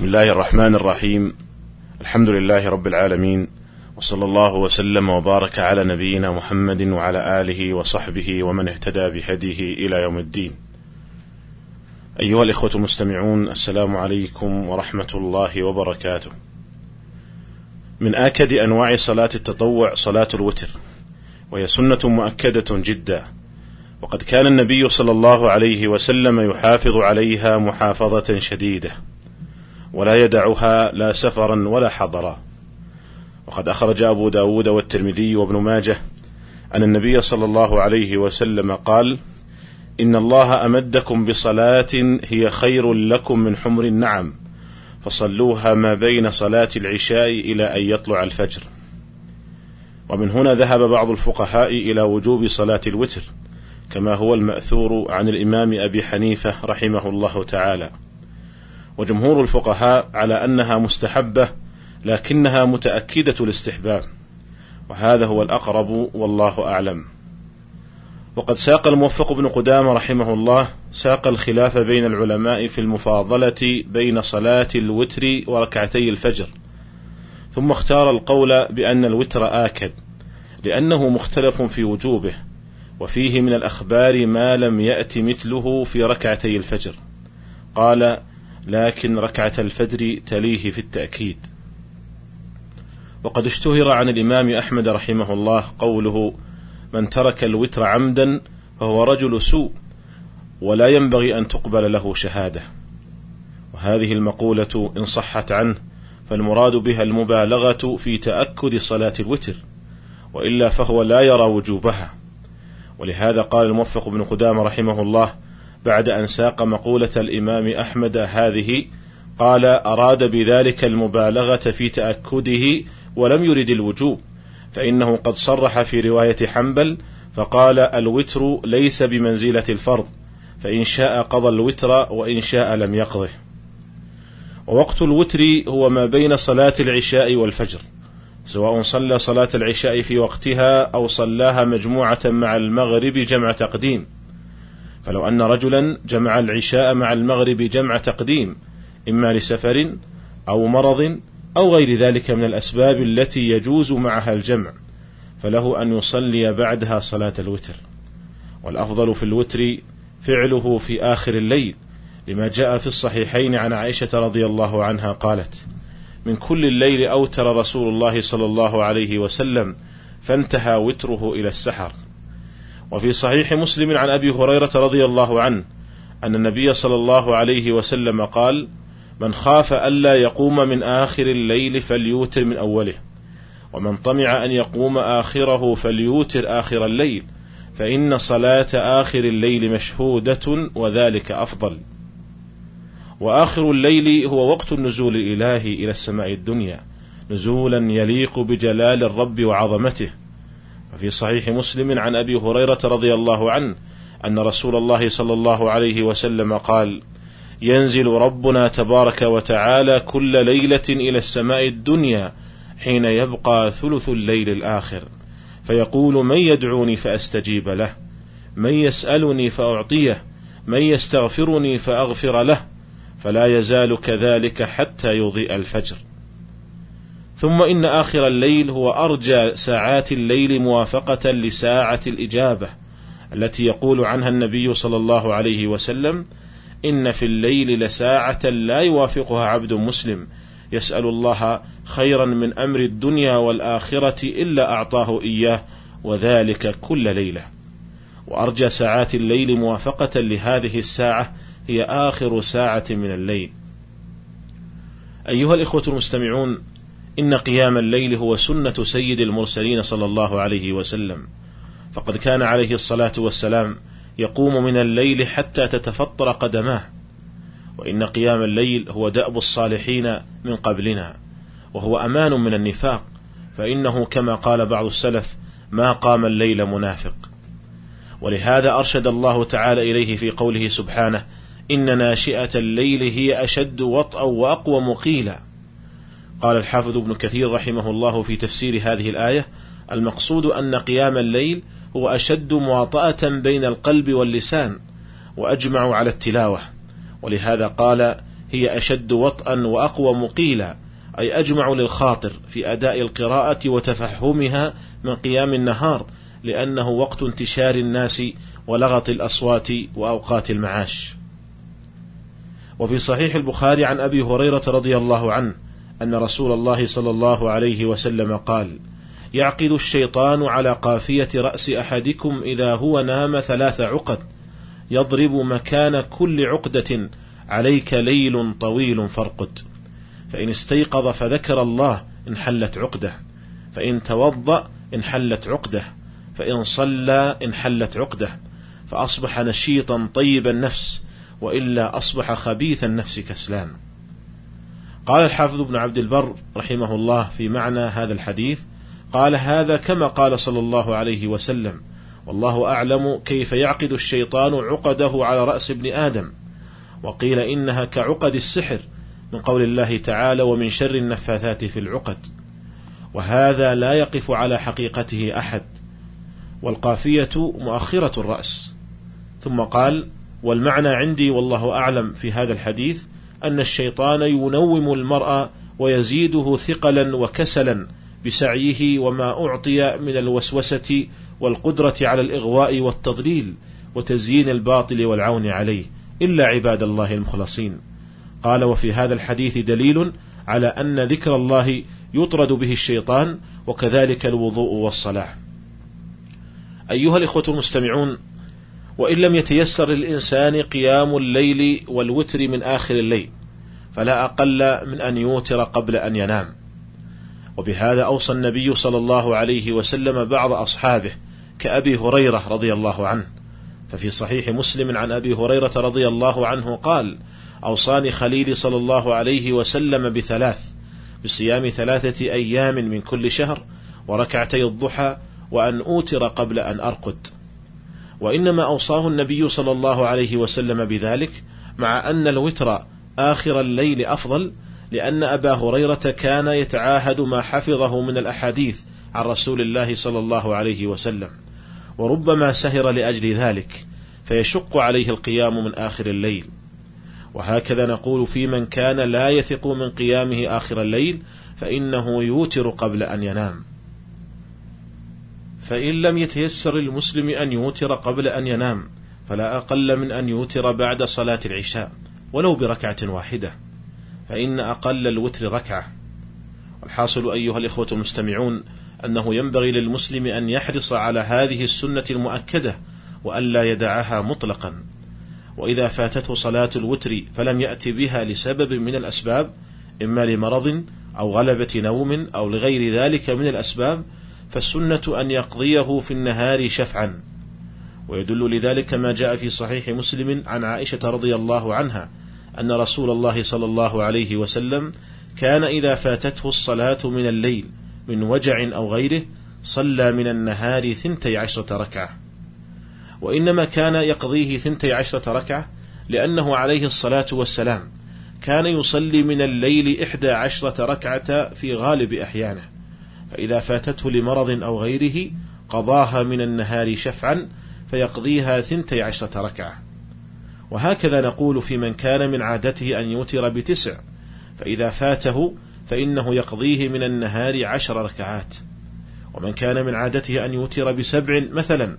بسم الله الرحمن الرحيم الحمد لله رب العالمين وصلى الله وسلم وبارك على نبينا محمد وعلى آله وصحبه ومن اهتدى بهديه إلى يوم الدين. أيها الإخوة المستمعون السلام عليكم ورحمة الله وبركاته. من آكد أنواع صلاة التطوع صلاة الوتر وهي سنة مؤكدة جدا وقد كان النبي صلى الله عليه وسلم يحافظ عليها محافظة شديدة ولا يدعها لا سفرا ولا حضرا. وقد أخرج أبو داود والترمذي وابن ماجه أن النبي صلى الله عليه وسلم قال إن الله أمدكم بصلاة هي خير لكم من حمر النعم فصلوها ما بين صلاة العشاء إلى أن يطلع الفجر. ومن هنا ذهب بعض الفقهاء إلى وجوب صلاة الوتر كما هو المأثور عن الإمام أبي حنيفة رحمه الله تعالى. وجمهور الفقهاء على أنها مستحبة لكنها متأكدة الاستحباب وهذا هو الأقرب والله أعلم. وقد ساق الموفق بن قدامة رحمه الله ساق الخلاف بين العلماء في المفاضلة بين صلاة الوتر وركعتي الفجر. ثم اختار القول بأن الوتر آكد لأنه مختلف في وجوبه وفيه من الأخبار ما لم يأت مثله في ركعتي الفجر. قال لكن ركعة الفجر تليه في التأكيد. وقد اشتهر عن الإمام أحمد رحمه الله قوله من ترك الوتر عمدا فهو رجل سوء ولا ينبغي أن تقبل له شهادة. وهذه المقولة إن صحت عنه فالمراد بها المبالغة في تأكد صلاة الوتر وإلا فهو لا يرى وجوبها. ولهذا قال الموفق بن قدامة رحمه الله بعد أن ساق مقولة الإمام أحمد هذه قال أراد بذلك المبالغة في تأكده ولم يرد الوجوب فإنه قد صرح في رواية حنبل فقال الوتر ليس بمنزلة الفرض فإن شاء قضى الوتر وإن شاء لم يقضه. ووقت الوتر هو ما بين صلاة العشاء والفجر سواء صلى صلاة العشاء في وقتها أو صلاها مجموعة مع المغرب جمع تقديم. فلو أن رجلا جمع العشاء مع المغرب جمع تقديم إما لسفر أو مرض أو غير ذلك من الأسباب التي يجوز معها الجمع فله أن يصلي بعدها صلاة الوتر. والأفضل في الوتر فعله في آخر الليل لما جاء في الصحيحين عن عائشة رضي الله عنها قالت من كل الليل أوتر رسول الله صلى الله عليه وسلم فانتهى وتره إلى السحر. وفي صحيح مسلم عن أبي هريرة رضي الله عنه أن النبي صلى الله عليه وسلم قال: من خاف الا يقوم من آخر الليل فليوتر من أوله، ومن طمع أن يقوم آخره فليوتر آخر الليل، فإن صلاة آخر الليل مشهودة وذلك أفضل. وآخر الليل هو وقت النزول الإلهي إلى السماء الدنيا، نزولا يليق بجلال الرب وعظمته. وفي صحيح مسلم عن أبي هريرة رضي الله عنه أن رسول الله صلى الله عليه وسلم قال ينزل ربنا تبارك وتعالى كل ليلة إلى السماء الدنيا حين يبقى ثلث الليل الآخر فيقول من يدعوني فأستجيب له من يسألني فأعطيه من يستغفرني فأغفر له فلا يزال كذلك حتى يضيء الفجر. ثم إن آخر الليل هو أرجى ساعات الليل موافقة لساعة الإجابة التي يقول عنها النبي صلى الله عليه وسلم إن في الليل لساعة لا يوافقها عبد مسلم يسأل الله خيرا من أمر الدنيا والآخرة إلا أعطاه إياه وذلك كل ليلة وأرجى ساعات الليل موافقة لهذه الساعة هي آخر ساعة من الليل أيها الإخوة المستمعون إن قيام الليل هو سنة سيد المرسلين صلى الله عليه وسلم، فقد كان عليه الصلاة والسلام يقوم من الليل حتى تتفطر قدماه، وإن قيام الليل هو دأب الصالحين من قبلنا، وهو أمان من النفاق، فإنه كما قال بعض السلف: ما قام الليل منافق. ولهذا أرشد الله تعالى إليه في قوله سبحانه: إن ناشئة الليل هي أشد وطئا وأقوم قيلا. قال الحافظ ابن كثير رحمه الله في تفسير هذه الآية: المقصود أن قيام الليل هو أشد مواطأة بين القلب واللسان، وأجمع على التلاوة، ولهذا قال: هي أشد وطئا وأقوى مقيلا أي أجمع للخاطر في أداء القراءة وتفهمها من قيام النهار لأنه وقت انتشار الناس ولغط الأصوات وأوقات المعاش. وفي صحيح البخاري عن أبي هريرة رضي الله عنه أن رسول الله صلى الله عليه وسلم قال يعقد الشيطان على قافية رأس أحدكم إذا هو نام ثلاث عقد يضرب مكان كل عقدة عليك ليل طويل فارقد. فإن استيقظ فذكر الله انحلت عقده فإن توضأ انحلت عقده فإن صلى انحلت عقده فأصبح نشيطا طيب النفس وإلا أصبح خبيث النفس كسلان. قال الحافظ ابن عبد البر رحمه الله في معنى هذا الحديث قال هذا كما قال صلى الله عليه وسلم والله أعلم كيف يعقد الشيطان عقده على رأس ابن آدم. وقيل إنها كعقد السحر من قول الله تعالى ومن شر النفاثات في العقد وهذا لا يقف على حقيقته أحد. والقافية مؤخرة الرأس. ثم قال والمعنى عندي والله أعلم في هذا الحديث أن الشيطان ينوم المرأة ويزيده ثقلا وكسلا بسعيه وما أعطي من الوسوسة والقدرة على الإغواء والتضليل وتزيين الباطل والعون عليه إلا عباد الله المخلصين. قال وفي هذا الحديث دليل على أن ذكر الله يطرد به الشيطان وكذلك الوضوء والصلاة. أيها الإخوة المستمعون وإن لم يتيسر للإنسان قيام الليل والوتر من آخر الليل فلا أقل من أن يوتر قبل أن ينام. وبهذا أوصى النبي صلى الله عليه وسلم بعض أصحابه كأبي هريرة رضي الله عنه. ففي صحيح مسلم عن أبي هريرة رضي الله عنه قال أوصاني خليلي صلى الله عليه وسلم بثلاث بصيام ثلاثة أيام من كل شهر وركعتي الضحى وأن أوتر قبل أن أرقد. وإنما أوصاه النبي صلى الله عليه وسلم بذلك مع أن الوتر آخر الليل أفضل لأن أبا هريرة كان يتعاهد ما حفظه من الأحاديث عن رسول الله صلى الله عليه وسلم. وربما سهر لأجل ذلك فيشق عليه القيام من آخر الليل. وهكذا نقول في من كان لا يثق من قيامه آخر الليل فإنه يوتر قبل أن ينام. فإن لم يتيسر للمسلم أن يوتر قبل أن ينام فلا أقل من أن يوتر بعد صلاة العشاء ولو بركعة واحدة فإن أقل الوتر ركعة. والحاصل أيها الإخوة المستمعون أنه ينبغي للمسلم أن يحرص على هذه السنة المؤكدة وألا يدعها مطلقا. وإذا فاتته صلاة الوتر فلم يأتي بها لسبب من الأسباب إما لمرض أو غلبة نوم أو لغير ذلك من الأسباب فالسنة أن يقضيه في النهار شفعا. ويدل لذلك ما جاء في صحيح مسلم عن عائشة رضي الله عنها أن رسول الله صلى الله عليه وسلم كان إذا فاتته الصلاة من الليل من وجع أو غيره صلى من النهار ثنتي عشرة ركعة. وإنما كان يقضيه ثنتي عشرة ركعة لأنه عليه الصلاة والسلام كان يصلي من الليل إحدى عشرة ركعة في غالب أحيانه. فإذا فاتته لمرض أو غيره قضاها من النهار شفعا فيقضيها ثنتي عشرة ركعة. وهكذا نقول في من كان من عادته أن يوتر بتسع فإذا فاته فإنه يقضيه من النهار عشر ركعات. ومن كان من عادته أن يوتر بسبع مثلا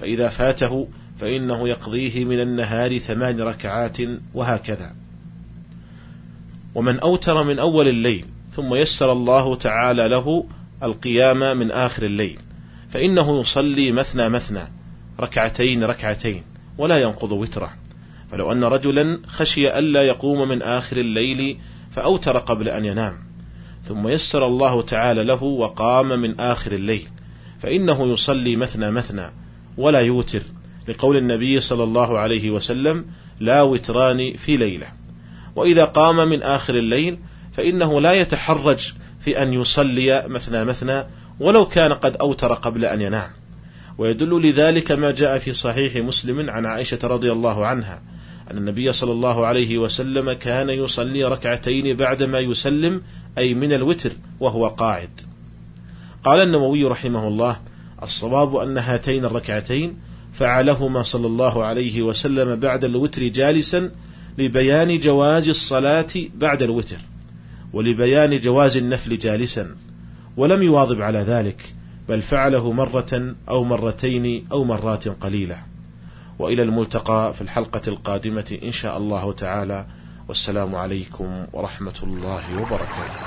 فإذا فاته فإنه يقضيه من النهار ثمان ركعات وهكذا. ومن أوتر من أول الليل ثم يسر الله تعالى له القيام من آخر الليل. فإنه يصلي مثنى مثنى ركعتين ركعتين ولا ينقض وتره. فلو أن رجلا خشي ألا يقوم من آخر الليل فأوتر قبل أن ينام. ثم يسر الله تعالى له وقام من آخر الليل. فإنه يصلي مثنى مثنى ولا يوتر لقول النبي صلى الله عليه وسلم لا وتران في ليلة وإذا قام من آخر الليل فإنه لا يتحرج في أن يصلي مثنى مثنى ولو كان قد أوتر قبل أن ينام. ويدل لذلك ما جاء في صحيح مسلم عن عائشة رضي الله عنها أن النبي صلى الله عليه وسلم كان يصلي ركعتين بعدما يسلم أي من الوتر وهو قاعد. قال النووي رحمه الله الصواب أن هاتين الركعتين فعلهما صلى الله عليه وسلم بعد الوتر جالسا لبيان جواز الصلاة بعد الوتر. ولبيان جواز النفل جالسا ولم يواظب على ذلك بل فعله مرة أو مرتين أو مرات قليلة. وإلى الملتقى في الحلقة القادمة إن شاء الله تعالى. والسلام عليكم ورحمة الله وبركاته.